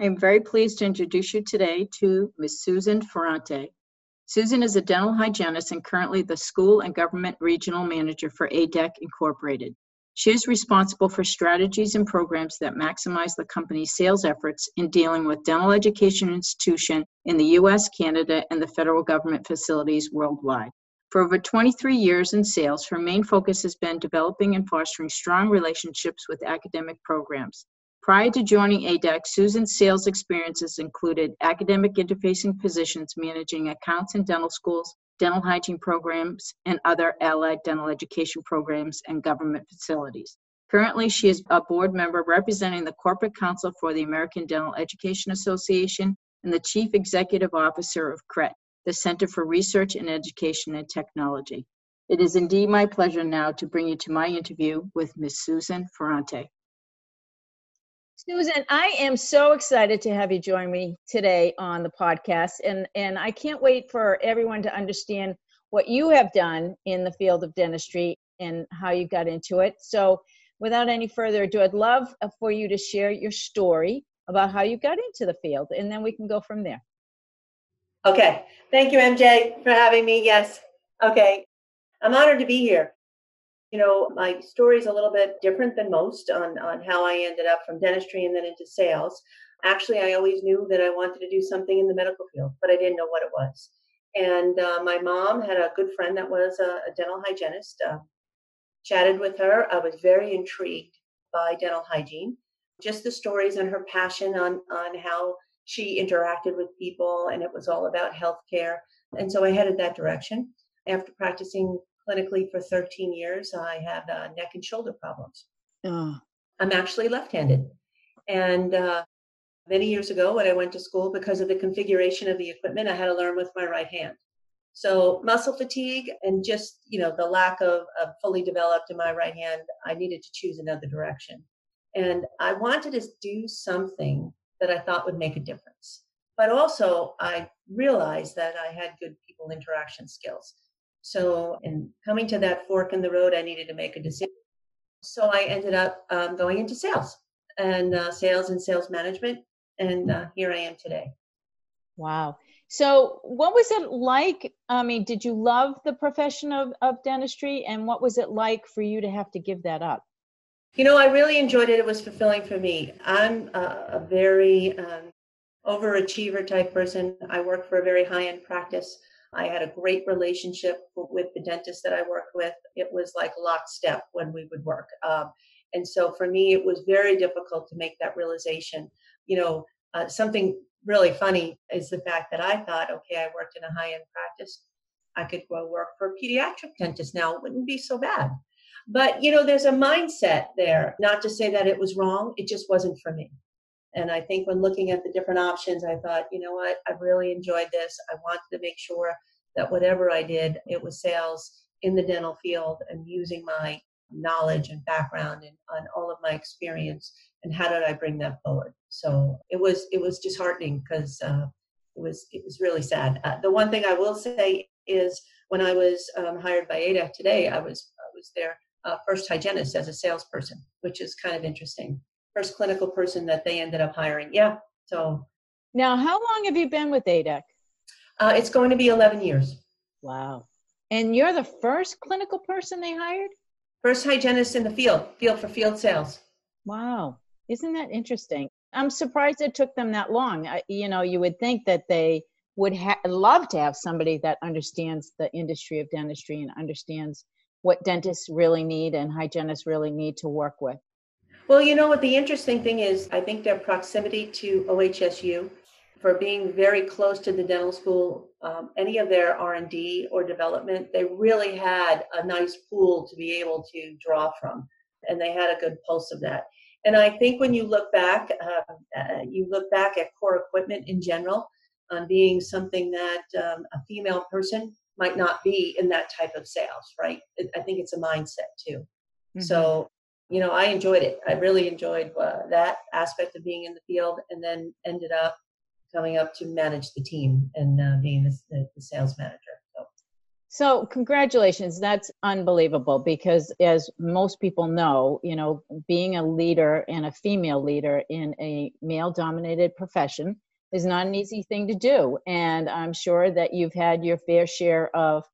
I am very pleased to introduce you today to Ms. Susan Ferrante. Susan is a dental hygienist and currently the School and Government Regional Manager for A-dec Incorporated. She is responsible for strategies and programs that maximize the company's sales efforts in dealing with dental education institution in the US, Canada, and the federal government facilities worldwide. For over 23 years in sales, her main focus has been developing and fostering strong relationships with academic programs. Prior to joining A-dec, Susan's sales experiences included academic interfacing positions managing accounts in dental schools, dental hygiene programs, and other allied dental education programs and government facilities. Currently, she is a board member representing the Corporate Council for the American Dental Education Association and the Chief Executive Officer of CRET, the Center for Research in Education and Technology. It is indeed my pleasure now to bring you to my interview with Ms. Susan Ferrante. Susan, I am so excited to have you join me today on the podcast, and and I can't wait for everyone to understand what you have done in the field of dentistry and how you got into it. So, without any further ado, I'd love uh, for you to share your story about how you got into the field, and then we can go from there. Okay, thank you, MJ, for having me. Yes, okay, I'm honored to be here you know, my story is a little bit different than most on, on how I ended up from dentistry and then into sales. Actually, I always knew that I wanted to do something in the medical field, but I didn't know what it was. And uh, my mom had a good friend that was a, a dental hygienist. Uh, chatted with her. I was very intrigued by dental hygiene, just the stories and her passion on, on how she interacted with people, and it was all about healthcare. And so I headed that direction. After practicing clinically for 13 years. I had uh, neck and shoulder problems. Oh. I'm actually left handed. And uh, many years ago, when I went to school, because of the configuration of the equipment, I had to learn with my right hand. So muscle fatigue and just you know the lack of, of fully developed in my right hand, I needed to choose another direction. And I wanted to do something that I thought would make a difference. But also, I realized that I had good people interaction skills. So, in coming to that fork in the road, I needed to make a decision. So, I ended up um, going into sales and uh, sales and sales management. And uh, here I am today. Wow. So, what was it like? I mean, did you love the profession of, of dentistry? And what was it like for you to have to give that up? You know, I really enjoyed it. It was fulfilling for me. I'm a, a very um, overachiever type person. I work for a very high end practice. I had a great relationship with the dentist that I worked with. It was like lockstep when we would work. Um, and so for me, it was very difficult to make that realization. You know, uh, something really funny is the fact that I thought, okay, I worked in a high end practice. I could go work for a pediatric dentist now. It wouldn't be so bad. But, you know, there's a mindset there, not to say that it was wrong, it just wasn't for me. And I think when looking at the different options, I thought, you know what, I've really enjoyed this. I wanted to make sure that whatever I did, it was sales in the dental field and using my knowledge and background and on all of my experience and how did I bring that forward. So it was it was disheartening because uh, it was it was really sad. Uh, the one thing I will say is when I was um, hired by A-dec today, I was I was their uh, first hygienist as a salesperson, which is kind of interesting first clinical person that they ended up hiring. Yeah. So now, how long have you been with A-dec? Uh, it's going to be 11 years. Wow. And you're the first clinical person they hired? First hygienist in the field, field for field sales. Wow. Isn't that interesting? I'm surprised it took them that long. I, you know, you would think that they would ha- love to have somebody that understands the industry of dentistry and understands what dentists really need and hygienists really need to work with. Well, you know what the interesting thing is, I think their proximity to OHSU for being very close to the dental school, um, any of their R&D or development, they really had a nice pool to be able to draw from, and they had a good pulse of that. And I think when you look back, uh, uh, you look back at core equipment in general, on being something that um, a female person might not be in that type of sales, right? I think it's a mindset too. Mm-hmm. So, you know, I enjoyed it. I really enjoyed uh, that aspect of being in the field and then ended up coming up to manage the team and uh, being the, the, the sales manager. So, congratulations. That's unbelievable because, as most people know, you know, being a leader and a female leader in a male dominated profession is not an easy thing to do. And I'm sure that you've had your fair share of,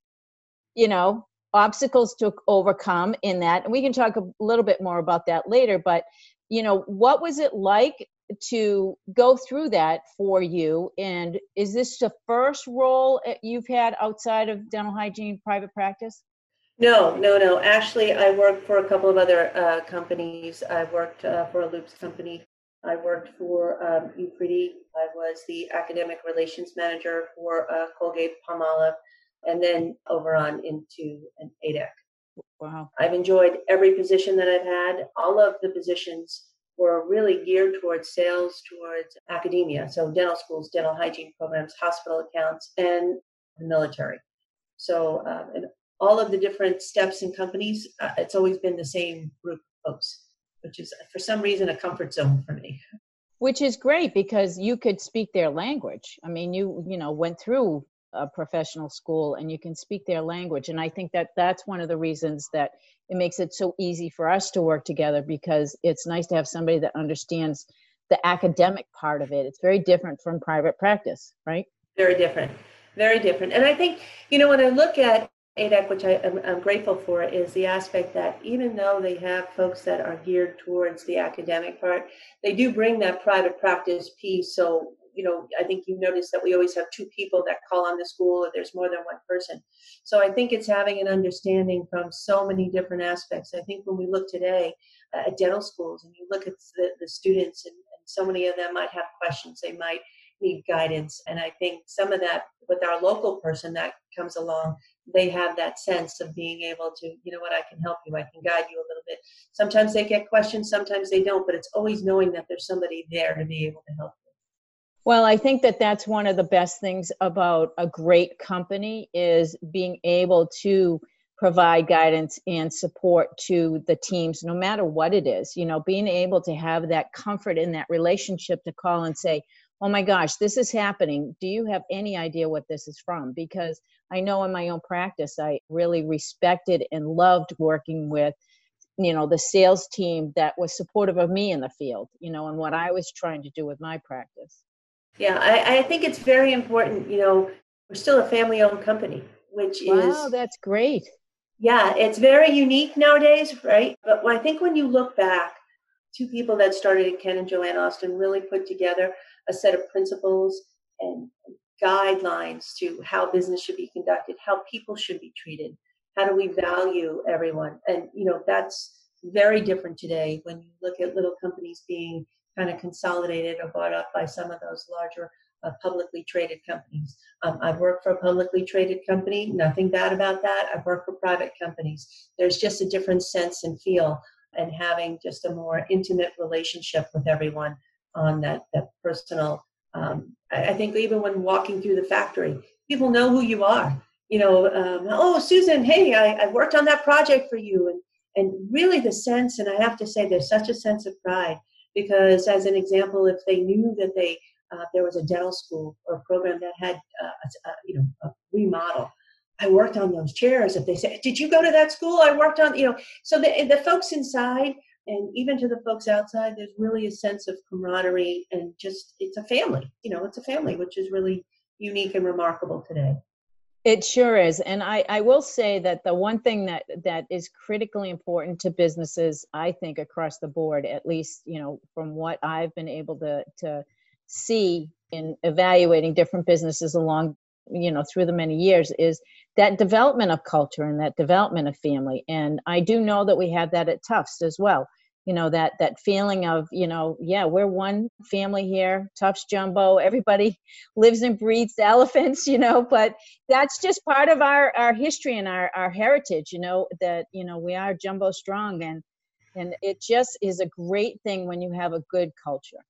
you know, obstacles to overcome in that. And we can talk a little bit more about that later. But, you know, what was it like to go through that for you? And is this the first role you've had outside of dental hygiene private practice? No no no. Actually i worked for a couple of other uh, companies. I worked uh, for a loupes company. I worked for um, i was the academic relations manager for uh, colgate palmolive and then over on into an A-dec wow i've enjoyed every position that i've had all of the positions were really geared towards sales towards academia, so dental schools, dental hygiene programs, hospital accounts, and the military. So, um, and all of the different steps and companies, uh, it's always been the same group of folks, which is for some reason a comfort zone for me. Which is great because you could speak their language. I mean, you you know went through a professional school and you can speak their language, and I think that that's one of the reasons that it makes it so easy for us to work together because it's nice to have somebody that understands the academic part of it. It's very different from private practice, right? Very different. Very different. And I think, you know, when I look at A-dec, which I, am I'm grateful for, is the aspect that even though they have folks that are geared towards the academic part, they do bring that private practice piece. So you know, I think you notice that we always have two people that call on the school there's more than one person. So I think it's having an understanding from so many different aspects. I think when we look today uh, at dental schools and you look at the, the students and, and so many of them might have questions, they might need guidance. And I think some of that with our local person that comes along, they have that sense of being able to, you know what, I can help you, I can guide you a little bit. Sometimes they get questions, sometimes they don't, but it's always knowing that there's somebody there to be able to help you. Well, I think that that's one of the best things about a great company is being able to provide guidance and support to the teams no matter what it is you know being able to have that comfort in that relationship to call and say oh my gosh this is happening. Do you have any idea what this is from? Because i know in my own practice i really respected and loved working with you know the sales team that was supportive of me in the field you know and what i was trying to do with my practice yeah, I, I think it's very important. You know, we're still a family owned company, which wow, is. Wow, that's great. Yeah, it's very unique nowadays, right? But I think when you look back, two people that started at Ken and Joanne Austin really put together a set of principles and guidelines to how business should be conducted, how people should be treated, how do we value everyone. And, you know, that's very different today when you look at little companies being kind of consolidated or bought up by some of those larger uh, publicly traded companies. Um, I've worked for a publicly traded company, nothing bad about that. I've worked for private companies. There's just a different sense and feel and having just a more intimate relationship with everyone on that, that personal. Um, I, I, think even when walking through the factory, people know who you are. You know, um, oh, Susan, hey, I, I worked on that project for you. And, and really the sense, and I have to say, there's such a sense of pride because as an example if they knew that they uh, there was a dental school or program that had uh, a, a, you know a remodel i worked on those chairs. If they said did you go to that school? I worked on you know. So the, the folks inside and even to the folks outside there's really a sense of camaraderie and just it's a family you know it's a family which is really unique and remarkable today it sure is. And I, I will say that the one thing that, that is critically important to businesses, I think across the board, at least, you know, from what I've been able to, to see in evaluating different businesses along, you know, through the many years is that development of culture and that development of family. And I do know that we have that at Tufts as well you know that that feeling of you know yeah we're one family here tufts jumbo everybody lives and breathes elephants you know but that's just part of our our history and our our heritage you know that you know we are jumbo strong and and it just is a great thing when you have a good culture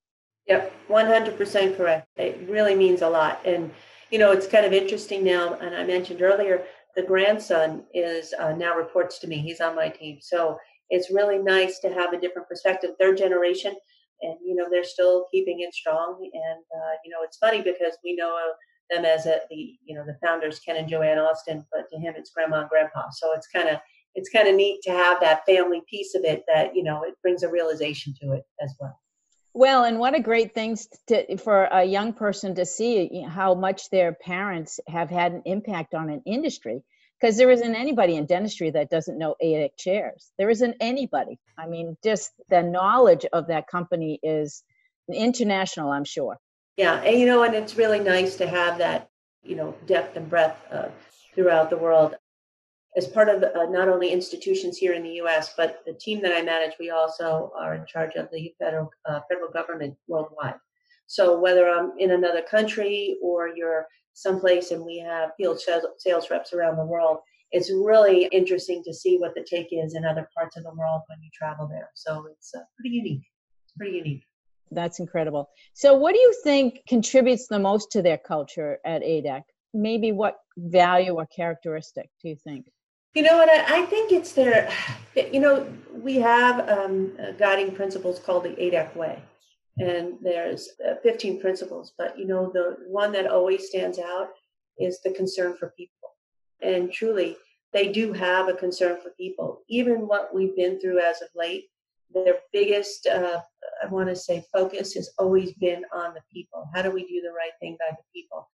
Yep, 100% correct. It really means a lot. And, you know, it's kind of interesting now, and I mentioned earlier, the grandson is uh, now reports to me. He's on my team. So it's really nice to have a different perspective, third generation. And, you know, they're still keeping it strong. And, uh, you know, it's funny because we know them as a, the, you know, the founders, Ken and Joanne Austin, but to him, it's grandma and grandpa. So it's kind of, it's kind of neat to have that family piece of it that, you know, it brings a realization to it as well. Well, and what a great thing to, for a young person to see how much their parents have had an impact on an industry. Because there isn't anybody in dentistry that doesn't know A-dec chairs. There isn't anybody. I mean, just the knowledge of that company is international, I'm sure. Yeah, and you know, and it's really nice to have that, you know, depth and breadth uh, throughout the world as part of uh, not only institutions here in the U.S., but the team that I manage, we also are in charge of the federal uh, federal government worldwide. So whether I'm in another country or you're someplace and we have field sales reps around the world, it's really interesting to see what the take is in other parts of the world when you travel there. So it's uh, pretty unique. It's pretty unique. That's incredible. So, what do you think contributes the most to their culture at A-dec? Maybe what value or characteristic do you think? You know what? I, I think it's their, you know, we have um, guiding principles called the A-dec way. And there's uh, 15 principles, but you know, the one that always stands out is the concern for people. And truly, they do have a concern for people. Even what we've been through as of late, their biggest, uh, I want to say, focus has always been on the people. How do we do the right thing by the people?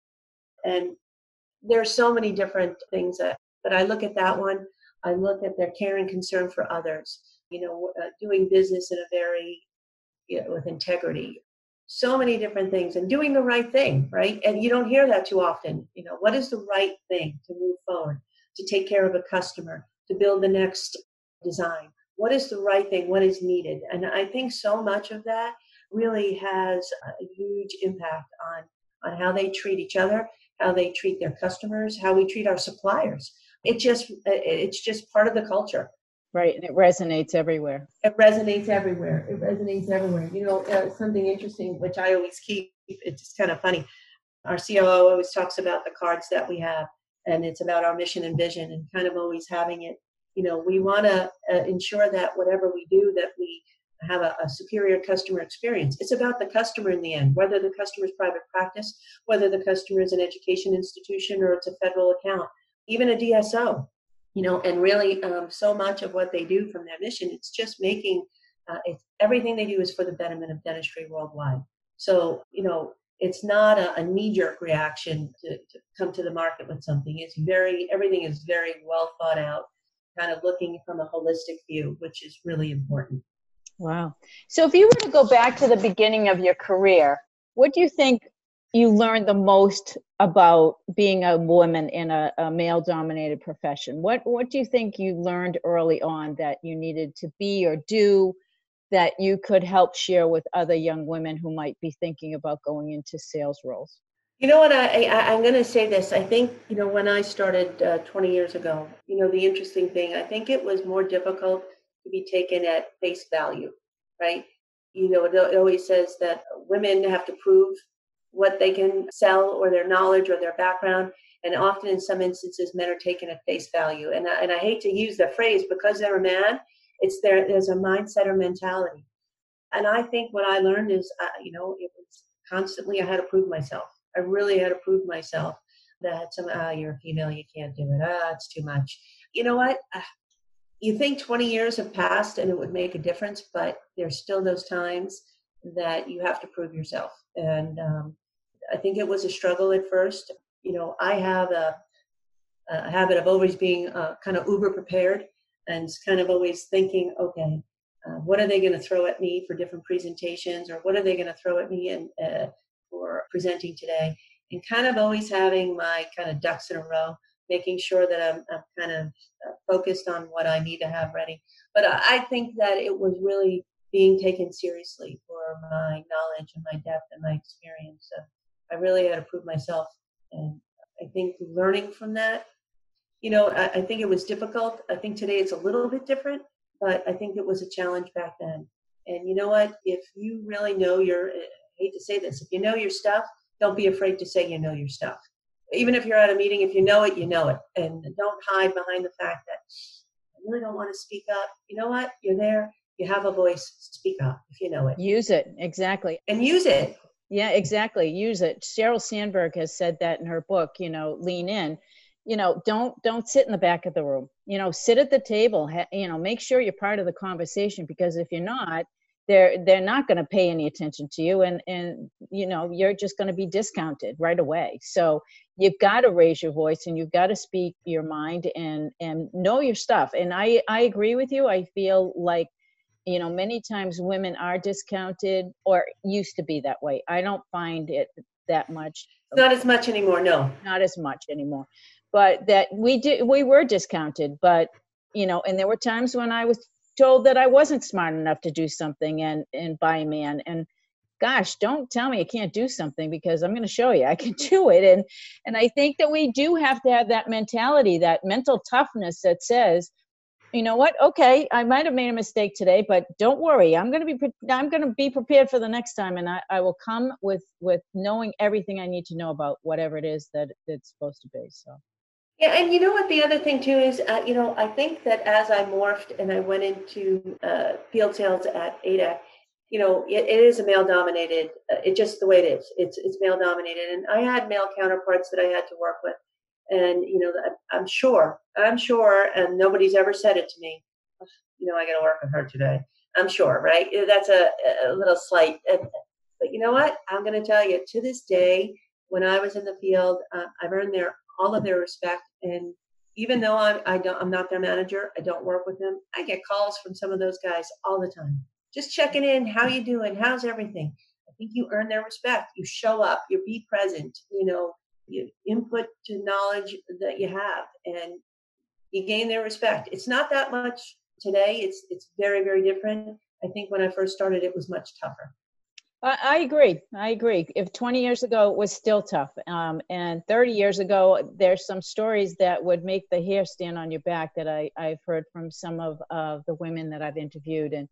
And there's so many different things that but I look at that one. I look at their care and concern for others. You know, uh, doing business in a very you know, with integrity. So many different things, and doing the right thing, right? And you don't hear that too often. You know, what is the right thing to move forward, to take care of a customer, to build the next design? What is the right thing? What is needed? And I think so much of that really has a huge impact on on how they treat each other, how they treat their customers, how we treat our suppliers it just it's just part of the culture right and it resonates everywhere. It resonates everywhere. It resonates everywhere. You know uh, something interesting which i always keep it's just kind of funny. Our coo always talks about the cards that we have and it's about our mission and vision and kind of always having it. You know we want to uh, ensure that whatever we do that we have a, a, superior customer experience. It's about the customer in the end, whether the customer is private practice, whether the customer is an education institution or it's a federal account even a DSO, you know, and really um, so much of what they do from their mission, it's just making uh, it's, everything they do is for the betterment of dentistry worldwide. So, you know, it's not a, a knee-jerk reaction to, to come to the market with something. It's very everything is very well thought out, kind of looking from a holistic view, which is really important. Wow. So, if you were to go back to the beginning of your career, what do you think you learned the most about being a woman in a, a male dominated profession? What what do you think you learned early on that you needed to be or do that you could help share with other young women who might be thinking about going into sales roles? You know what I, I am going to say this. I think you know when i started uh, 20 years ago you know the interesting thing i think it was more difficult to be taken at face value right? You know it always says that women have to prove what they can sell or their knowledge or their background. And often, in some instances, men are taken at face value. And I, and I hate to use the phrase because they're a man. It's there. There's a mindset or mentality. And I think what I learned is, uh, you know, it was constantly I had to prove myself. I really had to prove myself that some ah, you're a female, you can't do it. Ah, it's too much. You know what? Uh, you think 20 years have passed and it would make a difference, but there's still those times that you have to prove yourself. And um, I think it was a struggle at first. You know, I have a, a habit of always being uh, kind of uber prepared and kind of always thinking, okay, uh, what are they going to throw at me for different presentations or what are they going to throw at me and uh, for presenting today? And kind of always having my kind of ducks in a row, making sure that I'm, I'm kind of uh, focused on what I need to have ready. But I think that it was really being taken seriously for my knowledge and my depth and my experience. I really had to prove myself. And I think learning from that, you know, I, I think it was difficult. I think today it's a little bit different, but I think it was a challenge back then. And you know what? If you really know your, I hate to say this, if you know your stuff, don't be afraid to say you know your stuff. Even if you're at a meeting, if you know it, you know it. And don't hide behind the fact that I really don't want to speak up. You know what? You're there. You have a voice. Speak up if you know it. Use it. Exactly. And use it. Yeah, exactly. Use it. Sheryl Sandberg has said that in her book, you know, lean in. You know, don't don't sit in the back of the room. You know, sit at the table. Ha, you know, make sure you're part of the conversation because if you're not, they're they're not going to pay any attention to you and and you know you're just going to be discounted right away so you've got to raise your voice and you've got to speak your mind and and know your stuff and i i agree with you i feel like you know many times women are discounted or used to be that way. I don't find it that much. Not as much anymore no. Not as much anymore. But that we did we were discounted but you know and there were times when i was told that I wasn't smart enough to do something and and by a man. And gosh don't tell me I can't do something because I'm going to show you I can do it. And and I think that we do have to have that mentality that mental toughness that says you know what okay I might have made a mistake today but don't worry I'm going to be I'm going to be prepared for the next time and I, I will come with with knowing everything I need to know about whatever it is that it's supposed to be so yeah, and you know what? The other thing too is, uh, you know, I think that as I morphed and I went into uh, field sales at ADA, you know, it, it is a male dominated. Uh, it just the way it is. It's it's male dominated, and I had male counterparts that I had to work with, and you know, I'm sure, I'm sure, and nobody's ever said it to me. You know, I got to work with her today. I'm sure, right? That's a, a little slight, but you know what? I'm going to tell you. To this day, when I was in the field, uh, I've earned their all of their respect. And even though I'm, I don't, I'm not their manager, I don't work with them. I get calls from some of those guys all the time, just checking in. How you doing? How's everything? I think you earn their respect. You show up. You be present. You know, you input to knowledge that you have, and you gain their respect. It's not that much today. It's it's very very different. I think when I first started, it was much tougher. I agree. I agree. If 20 years ago it was still tough, um, and 30 years ago, there's some stories that would make the hair stand on your back that I, I've heard from some of uh, the women that I've interviewed, and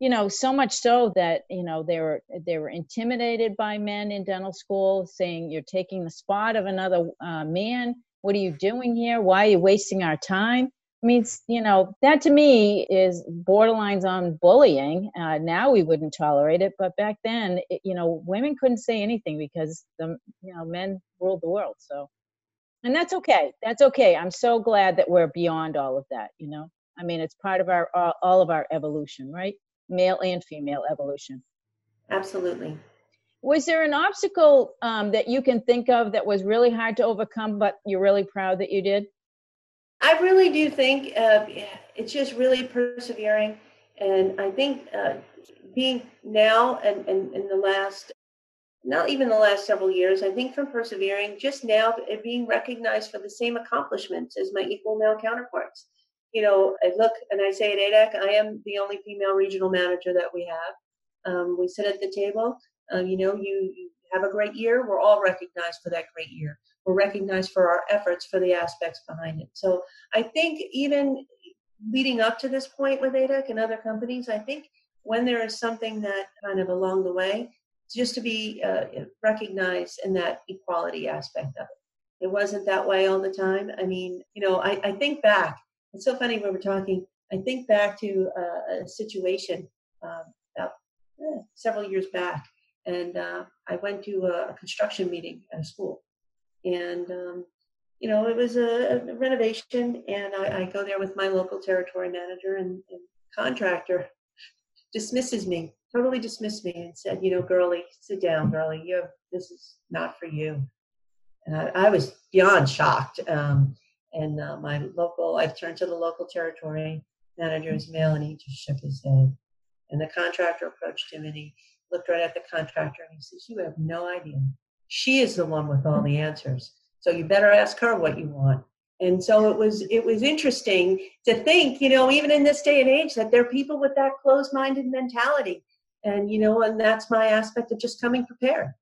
you know, so much so that you know they were they were intimidated by men in dental school, saying you're taking the spot of another uh, man. What are you doing here? Why are you wasting our time? I mean, you know, that to me is borderlines on bullying. Uh, now we wouldn't tolerate it, but back then, it, you know, women couldn't say anything because the, you know, men ruled the world. So, and that's okay. That's okay. I'm so glad that we're beyond all of that. You know, I mean, it's part of our all, all of our evolution, right? Male and female evolution. Absolutely. Was there an obstacle um, that you can think of that was really hard to overcome, but you're really proud that you did? I really do think uh, it's just really persevering. And I think uh, being now and, and in the last, not even the last several years, I think from persevering, just now being recognized for the same accomplishments as my equal male counterparts. You know, I look and I say at A-dec, I am the only female regional manager that we have. Um, we sit at the table. Um, you know, you, you have a great year. We're all recognized for that great year we're recognized for our efforts for the aspects behind it. So I think even leading up to this point with A-dec and other companies, I think when there is something that kind of along the way, just to be uh, recognized in that equality aspect of it. It wasn't that way all the time. I mean, you know, I, I think back. It's so funny when we're talking. I think back to uh, a situation um, about eh, several years back, and uh, I went to a construction meeting at a school, and um, you know it was a, a renovation and I, I, go there with my local territory manager and, and, contractor dismisses me totally dismissed me and said you know girlie sit down girlie you have, this is not for you and i, I was beyond shocked um, and uh, my local i turned to the local territory manager's mail and he just shook his head and the contractor approached him and he looked right at the contractor and he says you have no idea she is the one with all the answers. So you better ask her what you want. And so it was it was interesting to think, you know, even in this day and age, that there are people with that closed-minded mentality. And you know, and that's my aspect of just coming prepared.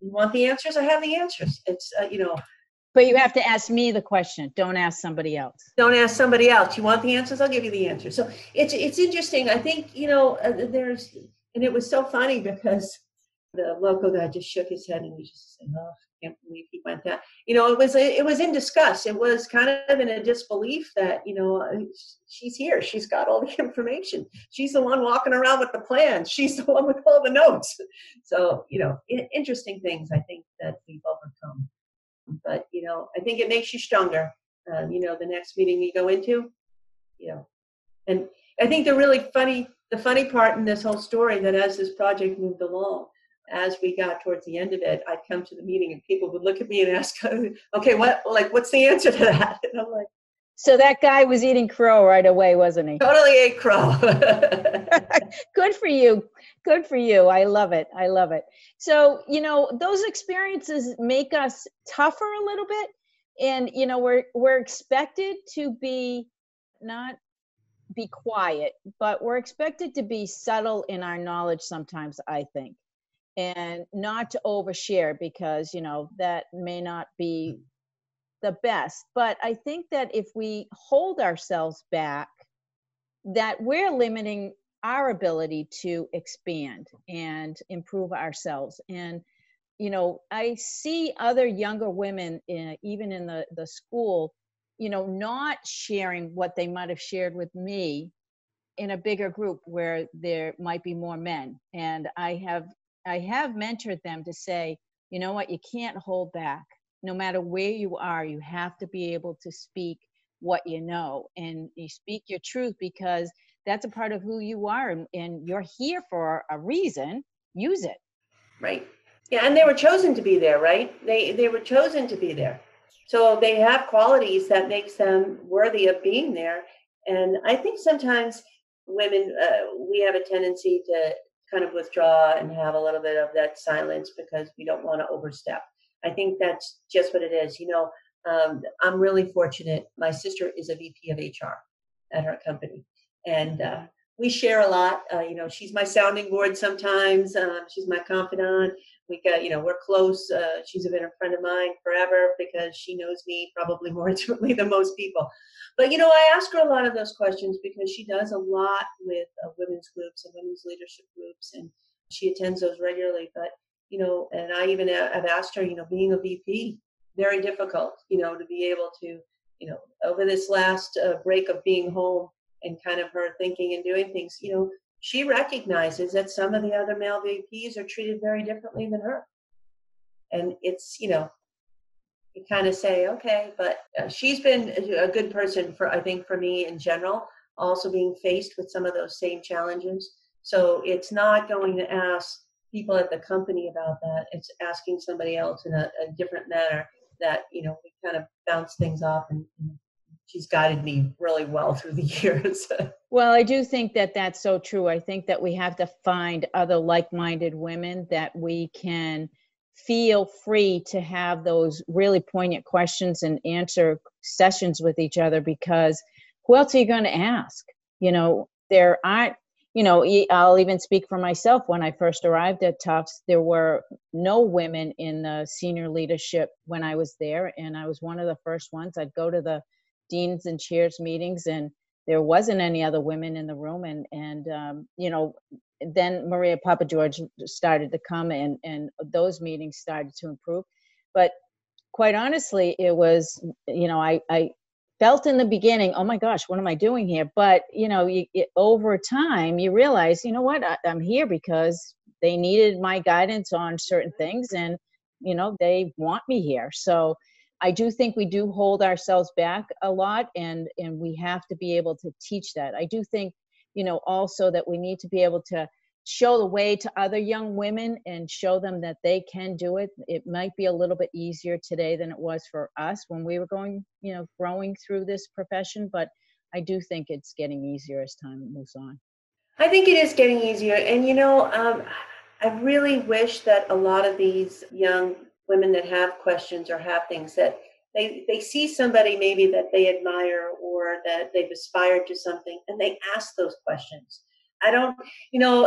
You want the answers? I have the answers. It's uh, you know. But you have to ask me the question. Don't ask somebody else. Don't ask somebody else. You want the answers? I'll give you the answers. So it's it's interesting. I think you know uh, there's and it was so funny because the local guy just shook his head and he just said, "Oh, I can't believe he went that." You know, it was it was in disgust. It was kind of in a disbelief that you know uh, she's here. She's got all the information. She's the one walking around with the plans. She's the one with all the notes. So you know, interesting things I think that we've overcome. But you know, I think it makes you stronger. Um, you know, the next meeting we go into, you know, and I think the really funny the funny part in this whole story that as this project moved along as we got towards the end of it, I'd come to the meeting and people would look at me and ask, okay, what, like, what's the answer to that? And I'm like, so that guy was eating crow right away, wasn't he? Totally ate crow. Good for you. Good for you. I love it. I love it. So, you know, those experiences make us tougher a little bit. And, you know, we're we're expected to be not be quiet, but we're expected to be subtle in our knowledge sometimes, I think and not to overshare because you know that may not be hmm. The best. But i think that if we hold ourselves back that we're limiting our ability to expand and improve ourselves. And you know i see other younger women in, even in the the school you know not sharing what they might have shared with me in a bigger group where there might be more men. And i have I have mentored them to say, you know what, you can't hold back. No matter where you are, you have to be able to speak what you know and you speak your truth because that's a part of who you are and, and you're here for a reason. Use it. Right. Yeah, and they were chosen to be there, right? They they were chosen to be there. So they have qualities that makes them worthy of being there. And I think sometimes women uh, we have a tendency to kind of withdraw and have a little bit of that silence because we don't want to overstep. I think that's just what it is. You know, um, I'm really fortunate. My sister is a VP of HR at her company, and uh, we share a lot. Uh, you know, she's my sounding board sometimes. Um, she's my confidant. We got, you know, we're close. Uh, she's been a friend of mine forever because she knows me probably more intimately than most people. But you know, I ask her a lot of those questions because she does a lot with uh, women's groups and women's leadership groups, and she attends those regularly. But you know, and I even have asked her, you know, being a VP, very difficult, you know, to be able to, you know, over this last uh, break of being home and kind of her thinking and doing things, you know, she recognizes that some of the other male VPs are treated very differently than her. And it's, you know, you kind of say, okay, but uh, she's been a good person for, I think, for me in general, also being faced with some of those same challenges. So it's not going to ask people at the company about that. It's asking somebody else in a, a different manner that, you know, we kind of bounce things off and, and she's guided me really well through the years. well, I do think that that's so true. I think that we have to find other like minded women that we can feel free to have those really poignant questions and answer sessions with each other because who else are you going to ask? You know, there aren't, you know, I'll even speak for myself. When I first arrived at Tufts, there were no women in the senior leadership when I was there, and I was one of the first ones. I'd go to the deans and chairs meetings, and there wasn't any other women in the room, and and um, you know, then Maria Papageorge started to come and, and those meetings started to improve. But quite honestly, it was, you know, I, I felt in the beginning, oh my gosh, what am I doing here? But, you know, you, it, over time, you realize, you know what, I, I'm here because they needed my guidance on certain things and, you know, they want me here. So I do think we do hold ourselves back a lot and, and we have to be able to teach that. I do think you know also that we need to be able to show the way to other young women and show them that they can do it. It might be a little bit easier today than it was for us when we were going you know growing through this profession but i do think it's getting easier as time moves on. I think it is getting easier. And you know um, i really wish that a lot of these young women that have questions or have things that they they see somebody maybe that they admire or that they've aspired to something and they ask those questions. I don't you know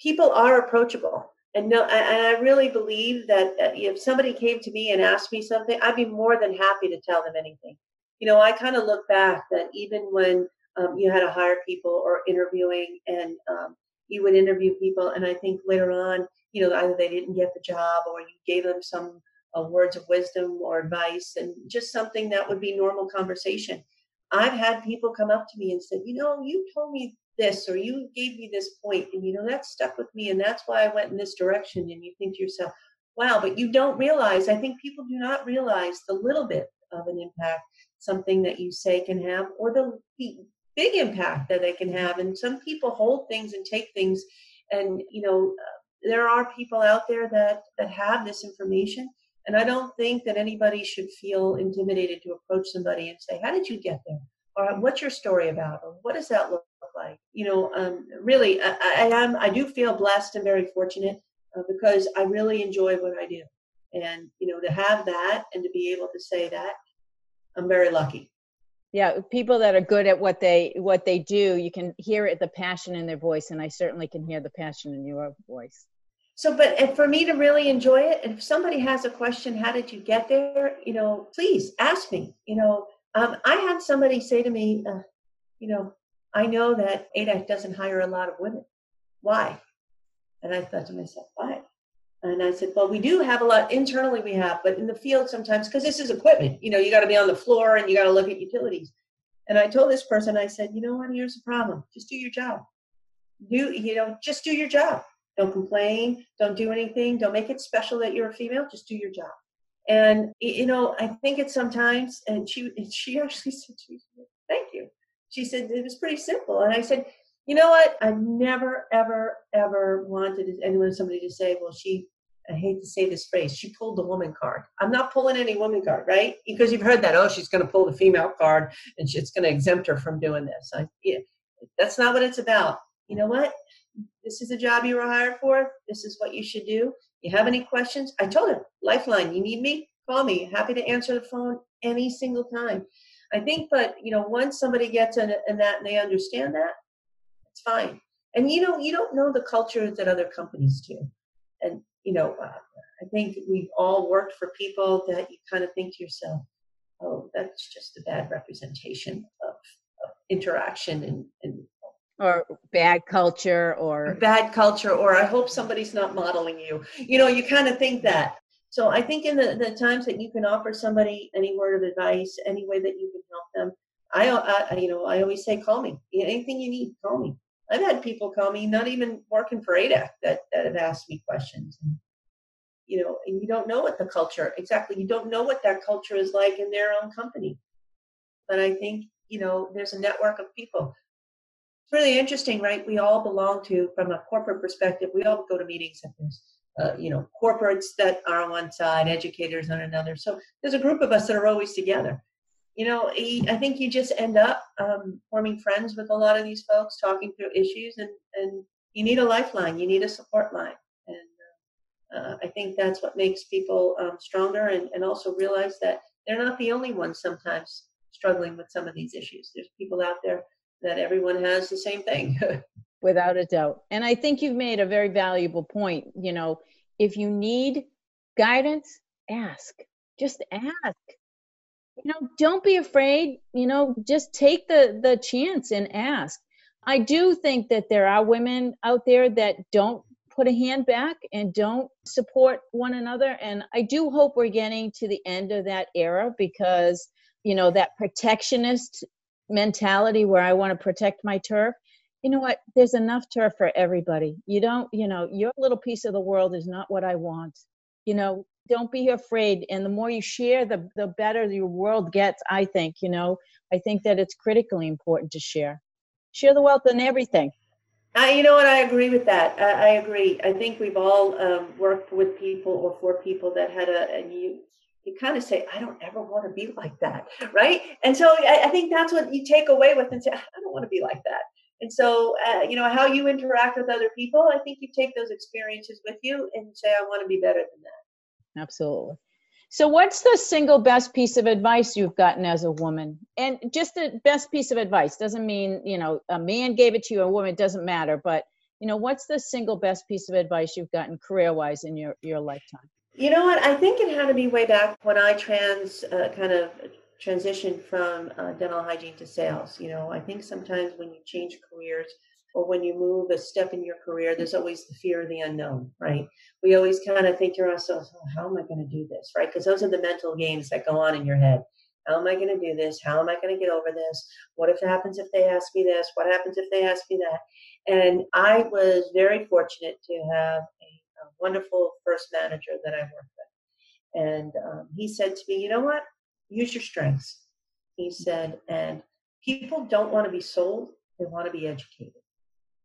people are approachable and no and i really believe that if somebody came to me and asked me something i'd be more than happy to tell them anything you know i kind of look back that even when um, you had to hire people or interviewing and um, you would interview people, and I think later on, you know, either they didn't get the job or you gave them some uh, words of wisdom or advice, and just something that would be normal conversation. I've had people come up to me and said, you know, you told me this or you gave me this point and you know that stuck with me and that's why I went in this direction and you think to yourself wow but you don't realize I think people do not realize the little bit of an impact something that you say can have or the big impact that they can have and some people hold things and take things and you know uh, there are people out there that that have this information and I don't think that anybody should feel intimidated to approach somebody and say how did you get there? or what's your story about? or what does that look you know um, really I, I, am i do feel blessed and very fortunate uh, because i really enjoy what i do. And you know to have that and to be able to say that i'm very lucky. Yeah people that are good at what they what they do you can hear it the passion in their voice and i certainly can hear the passion in your voice. So but for me to really enjoy it and if somebody has a question how did you get there? You know please ask me you know. Um, I had somebody say to me, uh, you know, I know that A-dec doesn't hire a lot of women. Why? And I thought to myself, why? And I said, well, we do have a lot internally, we have, but in the field sometimes, because this is equipment, you know, you got to be on the floor and you got to look at utilities. And I told this person, I said, you know what, here's the problem. Just do your job. Do, you know, just do your job. Don't complain. Don't do anything. Don't make it special that you're a female. Just do your job. And you know, I think it's sometimes, and she she actually said "Thank you." She said it was pretty simple, and I said, "You know what? I never, ever, ever wanted anyone, somebody to say, well, she." I hate to say this phrase. She pulled the woman card. I'm not pulling any woman card, right? Because you've heard that. Oh, she's going to pull the female card, and it's going to exempt her from doing this. I, yeah, that's not what it's about. You know what? This is a job you were hired for. This is what you should do. You have any questions? I told her, Lifeline, you need me? Call me. Happy to answer the phone any single time. I think, but you know, once somebody gets in, in that and they understand that, it's fine. And you know, you don't know the culture that other companies do. And you know, uh, I think we've all worked for people that you kind of think to yourself, oh, that's just a bad representation of, of interaction and, and or bad culture or bad culture or i hope somebody's not modeling you you know you kind of think that so i think in the, the times that you can offer somebody any word of advice any way that you can help them i, I you know i always say call me anything you need call me i've had people call me not even working for A-dec that, that have asked me questions and, you know and you don't know what the culture exactly you don't know what that culture is like in their own company but i think you know there's a network of people it's really interesting, right? We all belong to, from a corporate perspective, we all go to meetings and there's, uh, you know, corporates that are on one side, educators on another. So there's a group of us that are always together. You know, I think you just end up um, forming friends with a lot of these folks, talking through issues, and, and you need a lifeline, you need a support line. And uh, I think that's what makes people um, stronger and, and also realize that they're not the only ones sometimes struggling with some of these issues. There's people out there that everyone has the same thing. Without a doubt. And I think you've made a very valuable point. You know, if you need guidance, ask. Just ask. You know, don't be afraid, you know, just take the the chance and ask. I do think that there are women out there that don't put a hand back and don't support one another and I do hope we're getting to the end of that era because you know that protectionist mentality where I want to protect my turf, you know what? There's enough turf for everybody. You don't, you know, your little piece of the world is not what I want. You know, don't be afraid. And the more you share, the the better your world gets. I think. You know, I think that it's critically important to share. Share the wealth and everything. I, you know what? I agree with that. I, I agree. I think we've all um, worked with people or for people that had a, and you you kind of say, I don't ever want to be like that, right? And so I, I, think that's what you take away with and say, I don't want to be like that. And so, uh, you know, how you interact with other people, I think you take those experiences with you and say, I want to be better than that. Absolutely. So, what's the single best piece of advice you've gotten as a woman? And just the best piece of advice doesn't mean, you know, a man gave it to you, a woman, doesn't matter. But, you know, what's the single best piece of advice you've gotten career wise in your, your lifetime? You know what? I think it had to be way back when I trans uh, kind of transitioned from uh, dental hygiene to sales. You know, I think sometimes when you change careers, or when you move a step in your career, there's always the fear of the unknown, right? We always kind of think to ourselves, oh, how am I going to do this, right? Because those are the mental games that go on in your head. How am I going to do this? How am I going to get over this? What if it happens if they ask me this? What happens if they ask me that? And I was very fortunate to have a, a wonderful first manager that I worked with. And um, he said to me, you know what? Use your strengths. He said, and people don't want to be sold, they want to be educated.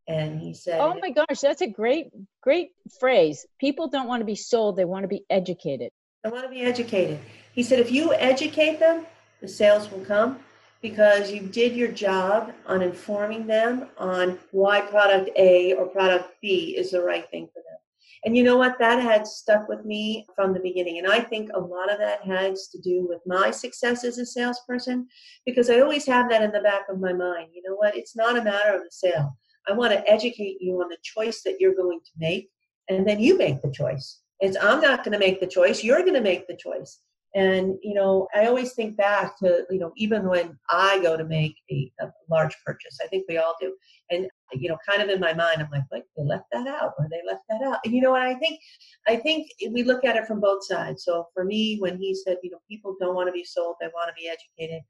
And he oh said, Oh my gosh, that's a great, great phrase. People don't want to be sold, they want to be educated. They want to be educated. He said, if you educate them, the sales will come because you did your job on informing them on why product A or product B is the right thing for them. And you know what? That had stuck with me from the beginning. And I think a lot of that has to do with my success as a salesperson because I always have that in the back of my mind. You know what? It's not a matter of the sale. I want to educate you on the choice that you're going to make, and then you make the choice. It's I'm not going to make the choice. You're going to make the choice. And you know, I always think back to you know, even when I go to make a, a large purchase, I think we all do. And you know, kind of in my mind, I'm like, like they left that out, or they left that out. And you know what? I think, I think we look at it from both sides. So for me, when he said, you know, people don't want to be sold, they want to be educated.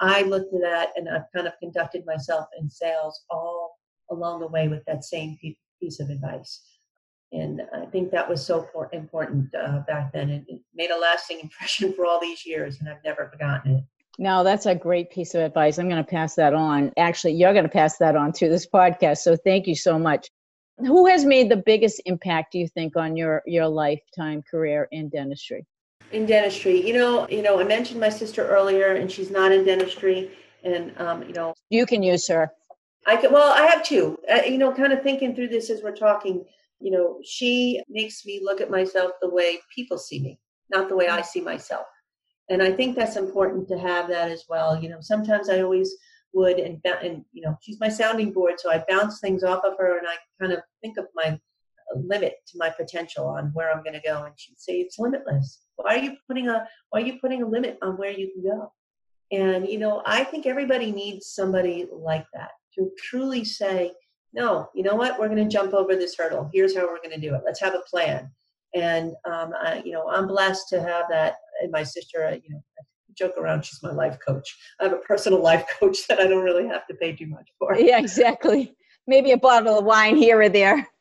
I looked at that, and I've kind of conducted myself in sales all along the way with that same piece of advice. And I think that was so important uh, back then. And it made a lasting impression for all these years, and I've never forgotten it. No, that's a great piece of advice. I'm going to pass that on. Actually, you're going to pass that on to this podcast. So thank you so much. Who has made the biggest impact, do you think, on your your lifetime career in dentistry? In dentistry, you know, you know, I mentioned my sister earlier, and she's not in dentistry, and um, you know, you can use her. I can. Well, I have two. Uh, you know, kind of thinking through this as we're talking. You know, she makes me look at myself the way people see me, not the way I see myself. And I think that's important to have that as well. You know, sometimes I always would, and and you know, she's my sounding board, so I bounce things off of her, and I kind of think of my uh, limit to my potential on where I'm going to go. And she'd say, "It's limitless. Why are you putting a Why are you putting a limit on where you can go?" And you know, I think everybody needs somebody like that to truly say, no, you know what? We're going to jump over this hurdle. Here's how we're going to do it. Let's have a plan. And um, I, you know, I'm blessed to have that. And my sister, uh, you know, I joke around. She's my life coach. I have a personal life coach that I don't really have to pay too much for. Yeah, exactly. Maybe a bottle of wine here or there.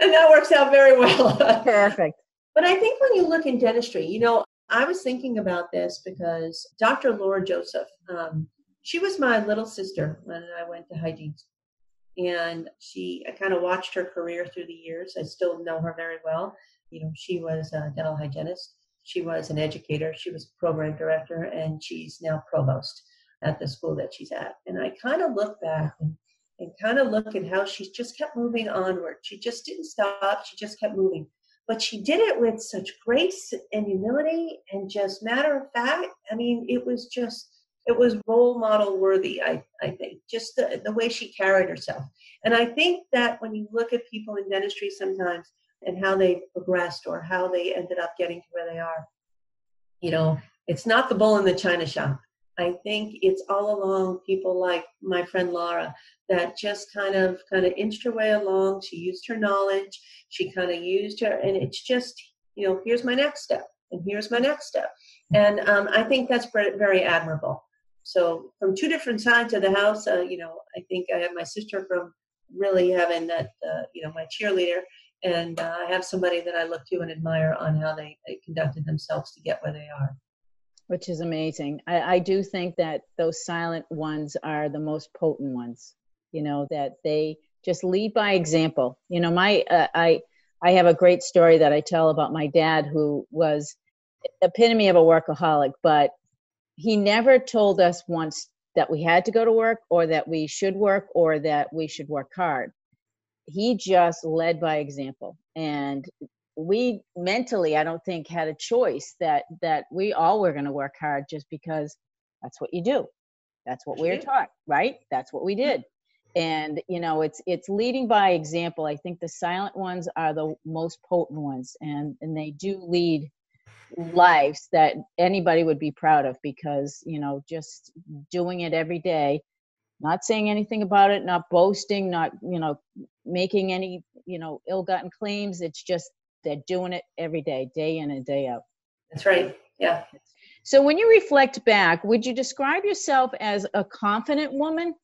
And that works out very well. Perfect. But I think when you look in dentistry, you know, I was thinking about this because Dr. Laura Joseph, um, she was my little sister when I went to hygiene school. And she, I kind of watched her career through the years. I still know her very well. You know, she was a dental hygienist. She was an educator. She was program director, and she's now provost at the school that she's at. And I kind of look back and, and kind of look at how she just kept moving onward. She just didn't stop. She just kept moving. But she did it with such grace and humility and just matter of fact. I mean, it was just it was role model worthy i, I think just the, the way she carried herself. And i think that when you look at people in dentistry sometimes and how they progressed or how they ended up getting to where they are you know it's not the bull in the china shop. I think it's all along people like my friend laura that just kind of kind of inched her way along. She used her knowledge. She kind of used her and it's just you know here's my next step and here's my next step. And um, i think that's very admirable so from two different sides of the house, uh, you know, I think I have my sister from really having that, uh, you know, my cheerleader, and uh, I have somebody that I look to and admire on how they, they conducted themselves to get where they are. Which is amazing. I, I do think that those silent ones are the most potent ones. You know that they just lead by example. You know, my uh, I I have a great story that I tell about my dad who was epitome of a workaholic, but he never told us once that we had to go to work or that we should work or that we should work hard. He just led by example. And we mentally, I don't think, had a choice that that we all were going to work hard just because that's what you do. That's what we're taught, right? That's what we mm-hmm. did. And you know, it's it's leading by example. I think the silent ones are the most potent ones, and and they do lead lives that anybody would be proud of because you know just doing it every day not saying anything about it, not boasting, not, you know, making any, you know, ill-gotten claims. It's just they're doing it every day, day in and day out. That's right. Yeah. So when you reflect back, would you describe yourself as a confident woman?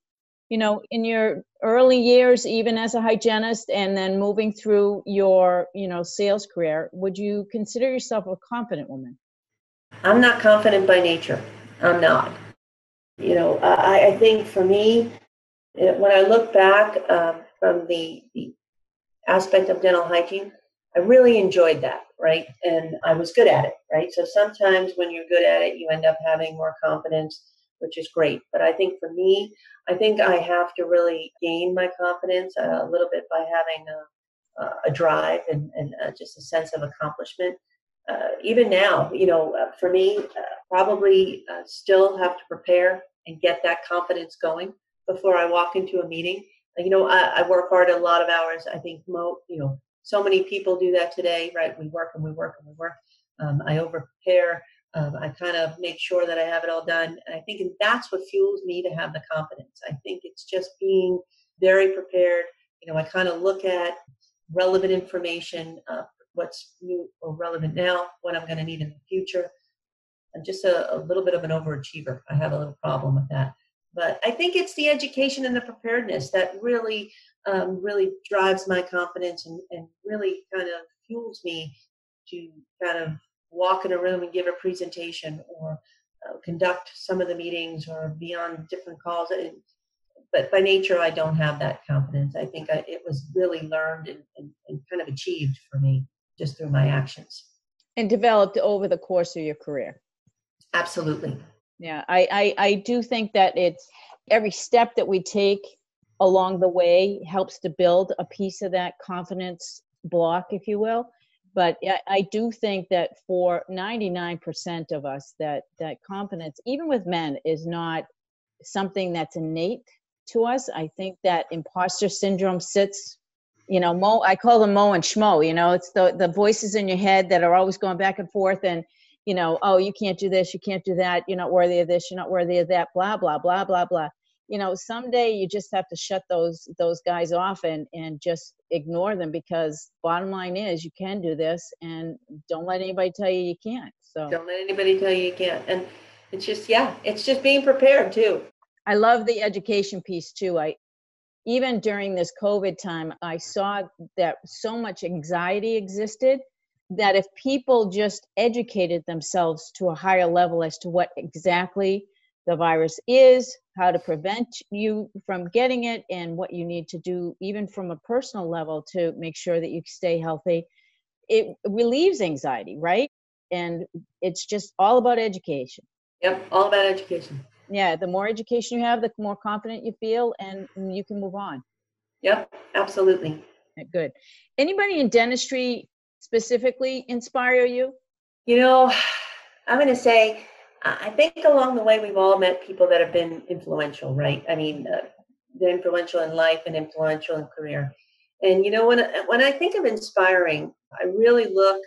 You know, in your early years, even as a hygienist, and then moving through your, you know, sales career, would you consider yourself a confident woman? I'm not confident by nature. I'm not. You know, I, I think for me, when I look back um, from the, the aspect of dental hygiene, I really enjoyed that, right? And I was good at it, right? So sometimes when you're good at it, you end up having more confidence, which is great. But I think for me, I think I have to really gain my confidence a little bit by having a, a drive and, and uh, just a sense of accomplishment. Uh, even now, you know, uh, for me, uh, probably uh, still have to prepare and get that confidence going before I walk into a meeting. You know, I, I work hard a lot of hours. I think, mo, you know, so many people do that today, right? We work and we work and we work. Um, I over prepare. Um, I kind of make sure that I have it all done. And I think that's what fuels me to have the confidence. I think it's just being very prepared. You know, I kind of look at relevant information, uh, what's new or relevant now, what I'm going to need in the future. I'm just a, a little bit of an overachiever. I have a little problem with that. But I think it's the education and the preparedness that really um, really drives my confidence and, and really kind of fuels me to kind of walk in a room and give a presentation or uh, conduct some of the meetings or be on different calls. but by nature, I don't have that confidence. I think I, it was really learned and, and, and kind of achieved for me just through my actions. And developed over the course of your career. Absolutely. Yeah, I, I, I do think that it's every step that we take along the way helps to build a piece of that confidence block, if you will. But I, I do think that for 99% of us, that that confidence, even with men, is not something that's innate to us. I think that imposter syndrome sits, you know, Mo. I call them Mo and Schmo. You know, it's the the voices in your head that are always going back and forth and you know, oh, you can't do this, you can't do that, you're not worthy of this, you're not worthy of that, blah, blah, blah, blah, blah you know someday you just have to shut those those guys off and and just ignore them because bottom line is you can do this and don't let anybody tell you you can't so. Don't let anybody tell you you can't and it's just yeah it's just being prepared too. I love the education piece too. I even during this covid time i saw that so much anxiety existed that if people just educated themselves to a higher level as to what exactly the virus is, how to prevent you from getting it, and what you need to do, even from a personal level, to make sure that you stay healthy. It relieves anxiety, right? And it's just all about education. Yep, all about education. Yeah, the more education you have, the more confident you feel, and you can move on. Yep, absolutely. Good. Anybody in dentistry specifically inspire you? You know, I'm going to say I think along the way we've all met people that have been influential, right? I mean, uh, they're influential in life and influential in career. And you know, when when I think of inspiring, I really look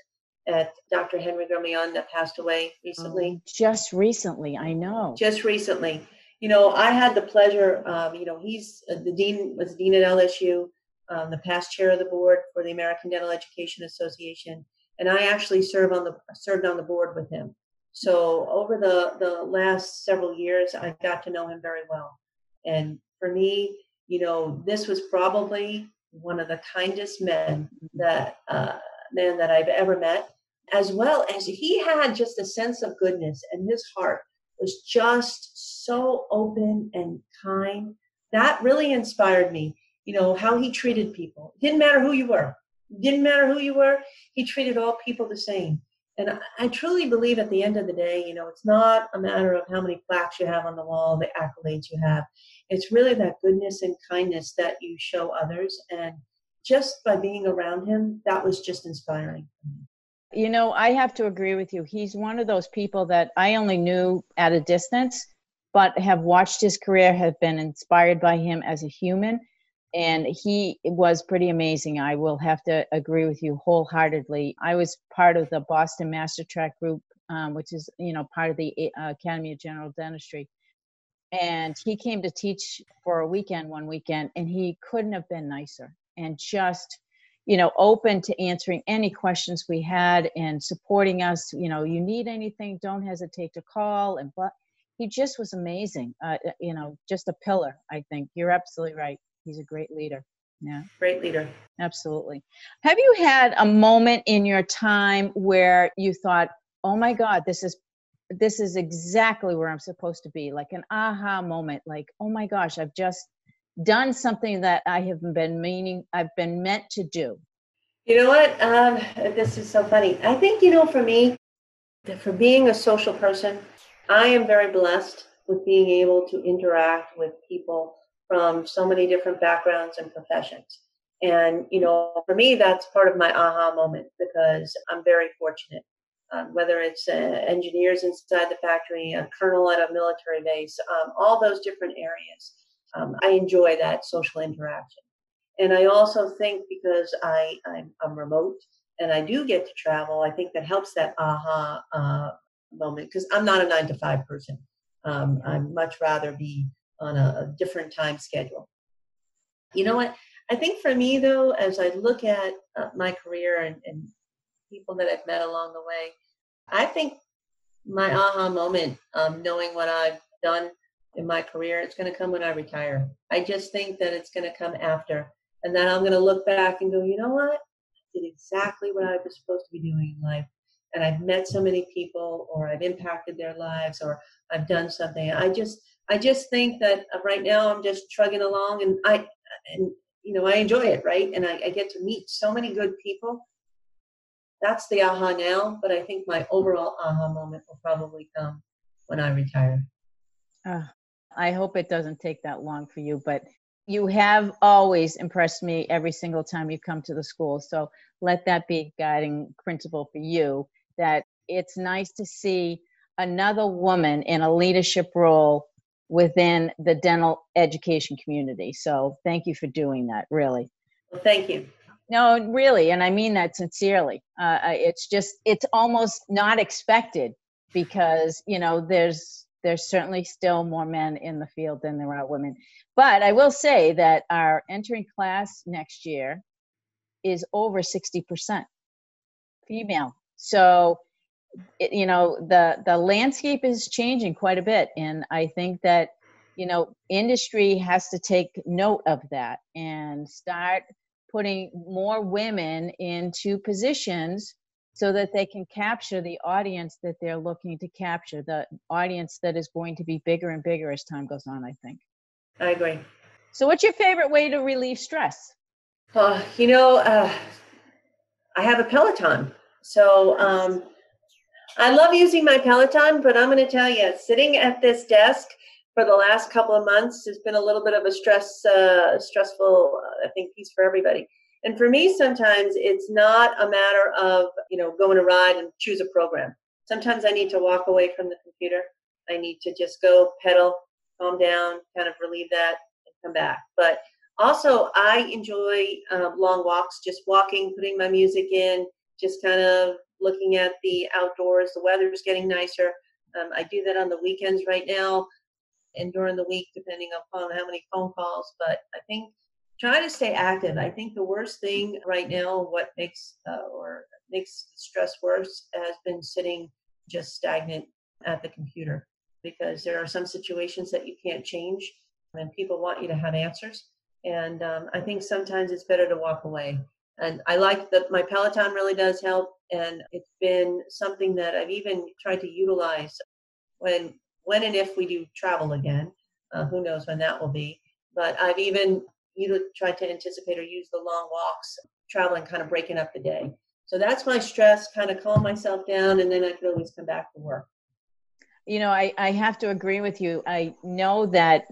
at Dr. Henry Gremillion that passed away recently. Oh, just recently, I know. Just recently, you know, I had the pleasure. Um, you know, he's uh, the dean was dean at LSU, um, the past chair of the board for the American Dental Education Association, and I actually served on the served on the board with him. So over the, the last several years, I got to know him very well. And for me, you know, this was probably one of the kindest men that uh, man that I've ever met, as well as he had just a sense of goodness, and his heart was just so open and kind. That really inspired me. You know how he treated people. Didn't matter who you were. Didn't matter who you were. He treated all people the same. And I truly believe at the end of the day, you know, it's not a matter of how many plaques you have on the wall, the accolades you have. It's really that goodness and kindness that you show others. And just by being around him, that was just inspiring. You know, I have to agree with you. He's one of those people that I only knew at a distance, but have watched his career, have been inspired by him as a human and he was pretty amazing. I will have to agree with you wholeheartedly. I was part of the Boston Master Track group, um, which is you know part of the uh, Academy of General Dentistry, and he came to teach for a weekend one weekend and he couldn't have been nicer and just you know open to answering any questions we had and supporting us. You know you need anything? Don't hesitate to call and but he just was amazing. Uh, uh, you know just a pillar i think. You're absolutely right he's a great leader yeah Great leader. absolutely have you had a moment in your time where you thought oh my god this is this is exactly where i'm supposed to be like an aha moment like oh my gosh i've just done something that i have been meaning i've been meant to do You know what? Um, this is so funny. I think, you know, for me, for being a social person, I am very blessed with being able to interact with people from so many different backgrounds and professions. And, you know, for me, that's part of my aha moment because I'm very fortunate. Um, whether it's uh, engineers inside the factory, a colonel at a military base, um, all those different areas. Um, I enjoy that social interaction. And I also think because I, I'm, I'm remote and I do get to travel, I think that helps that aha uh, moment because I'm not a nine to five person. Um, I'd much rather be on a, a different time schedule. You know what? I think for me, though, as I look at uh, my career and, and people that I've met along the way, I think my aha moment, um, knowing what I've done in my career, it's going to come when I retire. I just think that it's going to come after. And then I'm going to look back and go, you know what? I did exactly what I was supposed to be doing in life. And I've met so many people, or I've impacted their lives, or I've done something. I just, I just think that uh, right now I'm just trugging along, and I, and you know, I enjoy it, right? And I, I get to meet so many good people. That's the aha now, but I think my overall aha moment will probably come when I retire. Uh, I hope it doesn't take that long for you, but you have always impressed me every single time you come to the school. So let that be guiding principle for you that it's nice to see another woman in a leadership role within the dental education community. So thank you for doing that, really. Well, thank you. No, really, and I mean that sincerely. Uh, it's just it's almost not expected because you know there's there's certainly still more men in the field than there are women. But I will say that our entering class next year is over sixty percent female. So it, you know the the landscape is changing quite a bit, and I think that you know industry has to take note of that and start putting more women into positions so that they can capture the audience that they're looking to capture, the audience that is going to be bigger and bigger as time goes on, I think. I agree. So, what's your favorite way to relieve stress? Uh, you know, uh, I have a Peloton. So um, I love using my Peloton, but I'm going to tell you, sitting at this desk for the last couple of months has been a little bit of a stress, uh, stressful, I think, piece for everybody. And for me, sometimes it's not a matter of, you know, going to ride and choose a program. Sometimes I need to walk away from the computer. I need to just go pedal, calm down, kind of relieve that, and come back. But also, I enjoy um, long walks, just walking, putting my music in, just kind of looking at the outdoors. The weather's getting nicer. Um, I do that on the weekends right now and during the week, depending upon how many phone calls. But I think try to stay active. I think the worst thing right now, what makes uh, or makes stress worse, has been sitting just stagnant at the computer because there are some situations that you can't change, and people want you to have answers. And um, I think sometimes it's better to walk away. And I like that my Peloton really does help, and it's been something that I've even tried to utilize when when and if we do travel again. Uh, who knows when that will be? But I've even you know, tried to anticipate or use the long walks, traveling, kind of breaking up the day. So that's my stress, kind of calm myself down, and then I can always come back to work. You know, I, I have to agree with you. I know that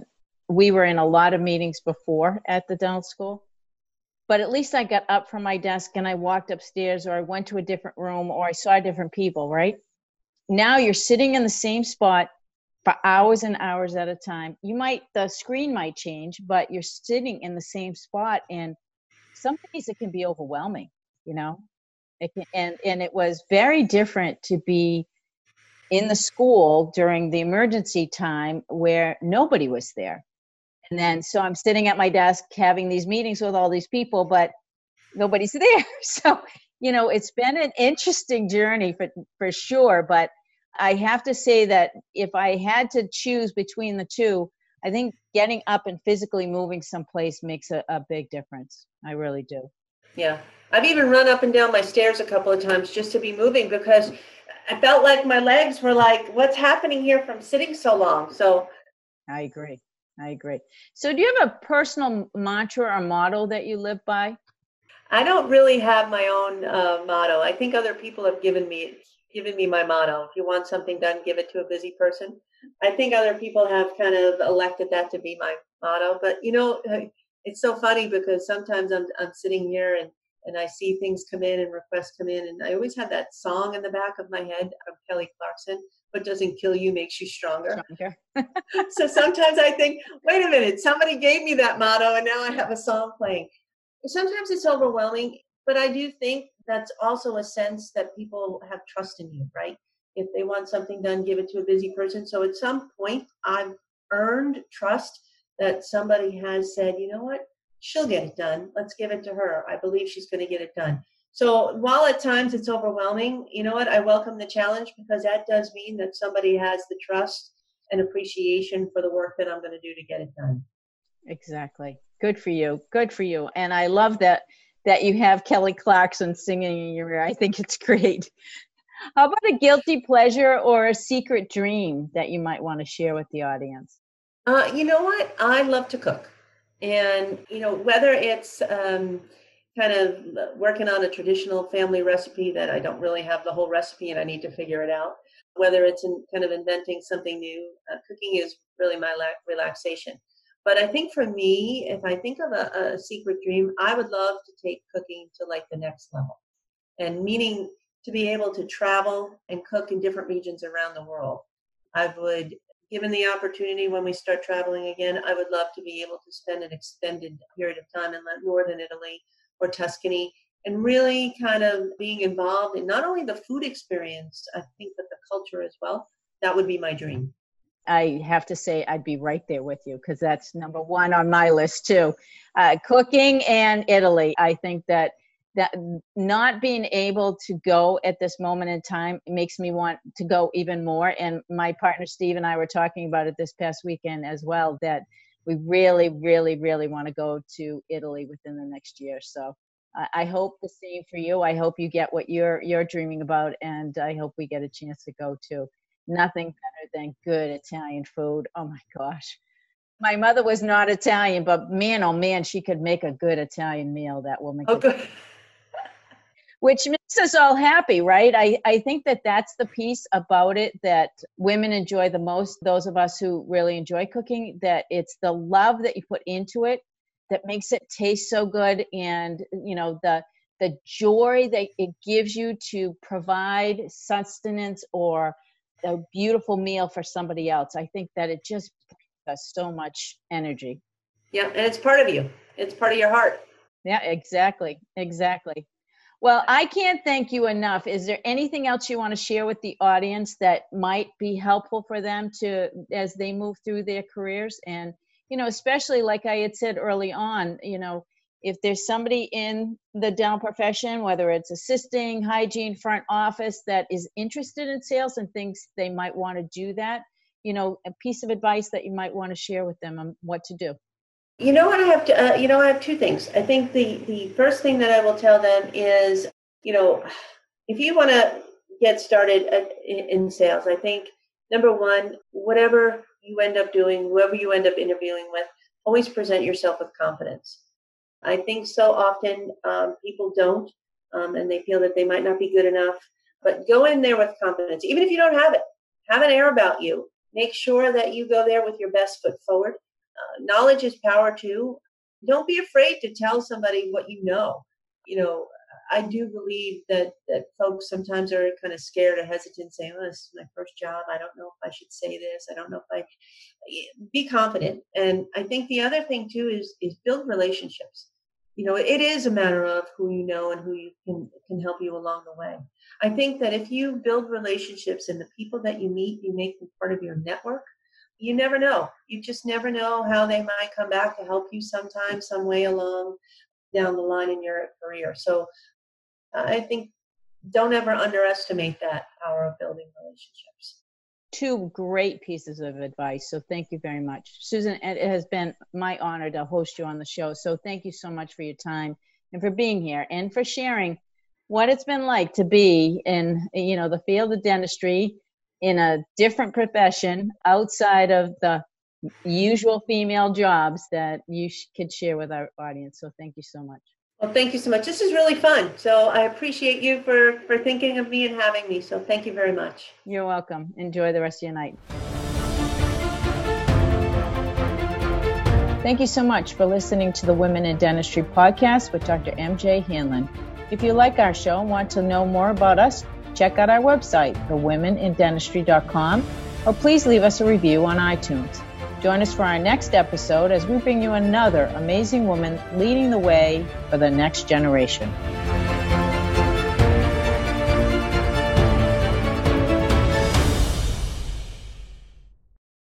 we were in a lot of meetings before at the dental school, but at least I got up from my desk and I walked upstairs or I went to a different room or I saw different people, right? Now you're sitting in the same spot for hours and hours at a time. You might, the screen might change, but you're sitting in the same spot. And some days it can be overwhelming, you know? It can, and, and it was very different to be in the school during the emergency time where nobody was there. And then so I'm sitting at my desk having these meetings with all these people, but nobody's there. So, you know, it's been an interesting journey for for sure, but I have to say that if I had to choose between the two, I think getting up and physically moving someplace makes a, a big difference. I really do. Yeah. I've even run up and down my stairs a couple of times just to be moving because I felt like my legs were like, what's happening here from sitting so long? So I agree. I agree. So do you have a personal mantra or motto that you live by? I don't really have my own uh, motto. I think other people have given me given me my motto. If you want something done, give it to a busy person. I think other people have kind of elected that to be my motto. But you know, it's so funny because sometimes I'm I'm sitting here and and I see things come in and requests come in, and I always have that song in the back of my head of Kelly Clarkson. What doesn't kill you makes you stronger. stronger. so sometimes I think, wait a minute, somebody gave me that motto, and now I have a song playing. Sometimes it's overwhelming, but I do think that's also a sense that people have trust in you, right? If they want something done, give it to a busy person. So at some point, I've earned trust that somebody has said, you know what, she'll get it done. Let's give it to her. I believe she's going to get it done. So while at times it's overwhelming, you know what, I welcome the challenge because that does mean that somebody has the trust and appreciation for the work that I'm going to do to get it done. Exactly. Good for you. Good for you. And I love that that you have Kelly Clarkson singing in your ear. I think it's great. How about a guilty pleasure or a secret dream that you might want to share with the audience? Uh, you know what? I love to cook. And, you know, whether it's um, kind of working on a traditional family recipe that I don't really have the whole recipe and I need to figure it out, whether it's in kind of inventing something new, uh, cooking is really my la- relaxation. But I think for me, if I think of a, a secret dream, I would love to take cooking to like the next level. And meaning to be able to travel and cook in different regions around the world. I would, given the opportunity when we start traveling again, I would love to be able to spend an extended period of time in northern Italy or Tuscany and really kind of being involved in not only the food experience, I think, but the culture as well. That would be my dream. I have to say I'd be right there with you because that's number one on my list too. Uh, cooking and Italy. I think that that not being able to go at this moment in time makes me want to go even more. And my partner Steve and I were talking about it this past weekend as well. That we really, really, really want to go to Italy within the next year. So I hope the same for you. I hope you get what you're you're dreaming about, and I hope we get a chance to go to. nothing better than good Italian food. Oh my gosh. My mother was not Italian, but man, oh man, she could make a good Italian meal that woman. make oh, good. Which makes us all happy, right? I, I think that that's the piece about it that women enjoy the most. Those of us who really enjoy cooking, that it's the love that you put into it that makes it taste so good, and you know the the joy that it gives you to provide sustenance or a beautiful meal for somebody else. I think that it just has so much energy. Yeah, and it's part of you. It's part of your heart. Yeah, exactly. Exactly. Well, I can't thank you enough. Is there anything else you want to share with the audience that might be helpful for them to as they move through their careers and you know, especially like I had said early on, you know, if there's somebody in the dental profession, whether it's assisting, hygiene, front office, that is interested in sales and thinks they might want to do that, you know, a piece of advice that you might want to share with them on what to do. You know what I have to, uh, you know, I have two things. I think the the first thing that I will tell them is, you know, if you want to get started at, in sales, I think number one, whatever you end up doing, whoever you end up interviewing with, always present yourself with confidence I think so often um, people don't, um, and they feel that they might not be good enough. But go in there with confidence, even if you don't have it. Have an air about you. Make sure that you go there with your best foot forward. Knowledge is power too. Don't be afraid to tell somebody what you know. You know, I do believe that that folks sometimes are kind of scared or hesitant, saying, "Oh, this is my first job. I don't know if I should say this. I don't know if I." Be confident, and I think the other thing too is is build relationships you know, it is a matter of who you know and who you can can help you along the way. I think that if you build relationships and the people that you meet, you make them part of your network. You never know. You just never know how they might come back to help you sometime, some way along down the line in your career. So I think don't ever underestimate that power of building relationships two great pieces of advice. So thank you very much. Susan, it has been my honor to host you on the show. So thank you so much for your time and for being here and for sharing what it's been like to be in, you know, the field of dentistry in a different profession outside of the usual female jobs that you could share with our audience. So thank you so much. Well, thank you so much. This is really fun. So I appreciate you for, for thinking of me and having me. So thank you very much. You're welcome. Enjoy the rest of your night. Thank you so much for listening to the Women in Dentistry podcast with Dr. MJ Hanlon. If you like our show and want to know more about us, check out our website, thewomenindentistry.com, or please leave us a review on iTunes. Join us for our next episode as we bring you another amazing woman leading the way for the next generation.